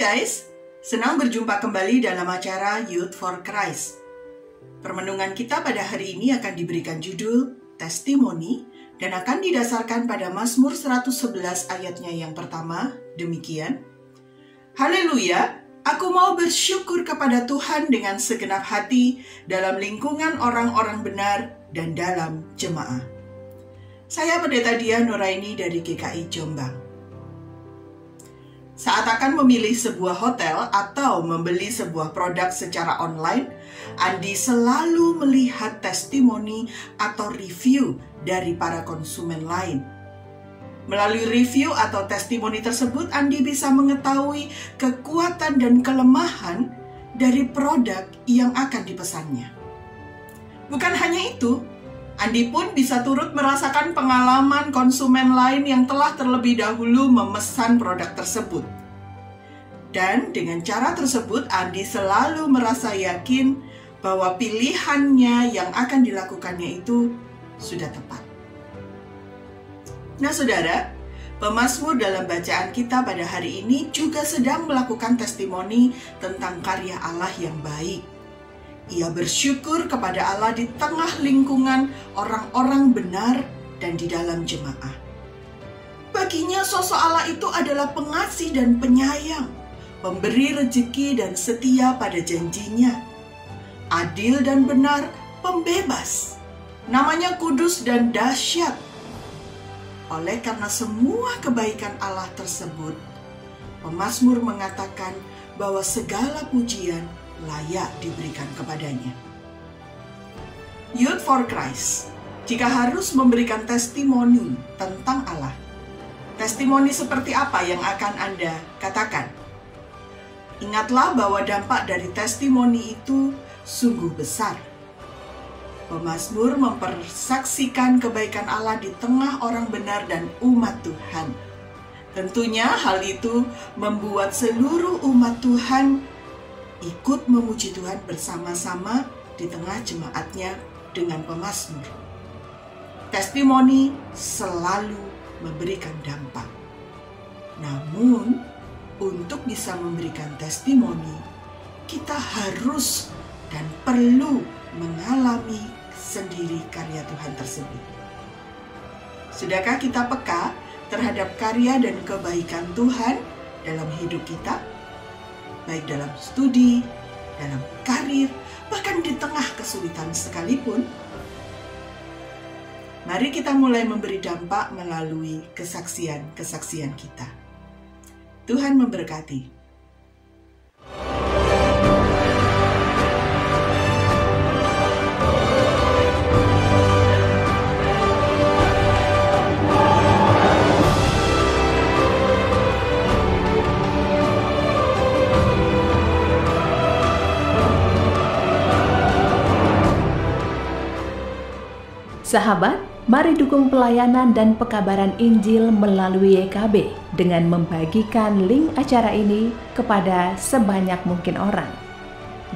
guys, senang berjumpa kembali dalam acara Youth for Christ. Permenungan kita pada hari ini akan diberikan judul Testimoni dan akan didasarkan pada Mazmur 111 ayatnya yang pertama, demikian. Haleluya, aku mau bersyukur kepada Tuhan dengan segenap hati dalam lingkungan orang-orang benar dan dalam jemaah. Saya Pendeta Dia Nuraini dari GKI Jombang. Saat akan memilih sebuah hotel atau membeli sebuah produk secara online, Andi selalu melihat testimoni atau review dari para konsumen lain. Melalui review atau testimoni tersebut, Andi bisa mengetahui kekuatan dan kelemahan dari produk yang akan dipesannya. Bukan hanya itu, Andi pun bisa turut merasakan pengalaman konsumen lain yang telah terlebih dahulu memesan produk tersebut. Dan dengan cara tersebut, Andi selalu merasa yakin bahwa pilihannya yang akan dilakukannya itu sudah tepat. Nah, saudara, pemazmur dalam bacaan kita pada hari ini juga sedang melakukan testimoni tentang karya Allah yang baik ia bersyukur kepada Allah di tengah lingkungan orang-orang benar dan di dalam jemaah. Baginya sosok Allah itu adalah pengasih dan penyayang, pemberi rezeki dan setia pada janjinya. Adil dan benar, pembebas. Namanya kudus dan dahsyat. Oleh karena semua kebaikan Allah tersebut, pemazmur mengatakan bahwa segala pujian layak diberikan kepadanya. Youth for Christ, jika harus memberikan testimoni tentang Allah, testimoni seperti apa yang akan Anda katakan? Ingatlah bahwa dampak dari testimoni itu sungguh besar. Pemazmur mempersaksikan kebaikan Allah di tengah orang benar dan umat Tuhan. Tentunya hal itu membuat seluruh umat Tuhan ikut memuji Tuhan bersama-sama di tengah jemaatnya dengan pemazmur. Testimoni selalu memberikan dampak. Namun, untuk bisa memberikan testimoni, kita harus dan perlu mengalami sendiri karya Tuhan tersebut. Sudahkah kita peka terhadap karya dan kebaikan Tuhan dalam hidup kita? baik dalam studi, dalam karir, bahkan di tengah kesulitan sekalipun. Mari kita mulai memberi dampak melalui kesaksian-kesaksian kita. Tuhan memberkati. Sahabat, mari dukung pelayanan dan pekabaran Injil melalui YKB dengan membagikan link acara ini kepada sebanyak mungkin orang.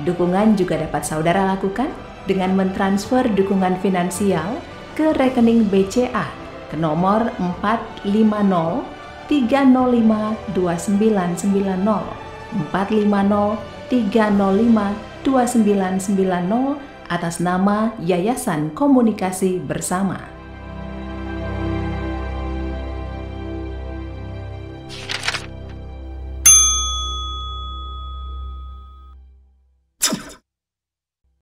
Dukungan juga dapat saudara lakukan dengan mentransfer dukungan finansial ke rekening BCA ke nomor 450 305 2990 450 305 2990 atas nama Yayasan Komunikasi Bersama.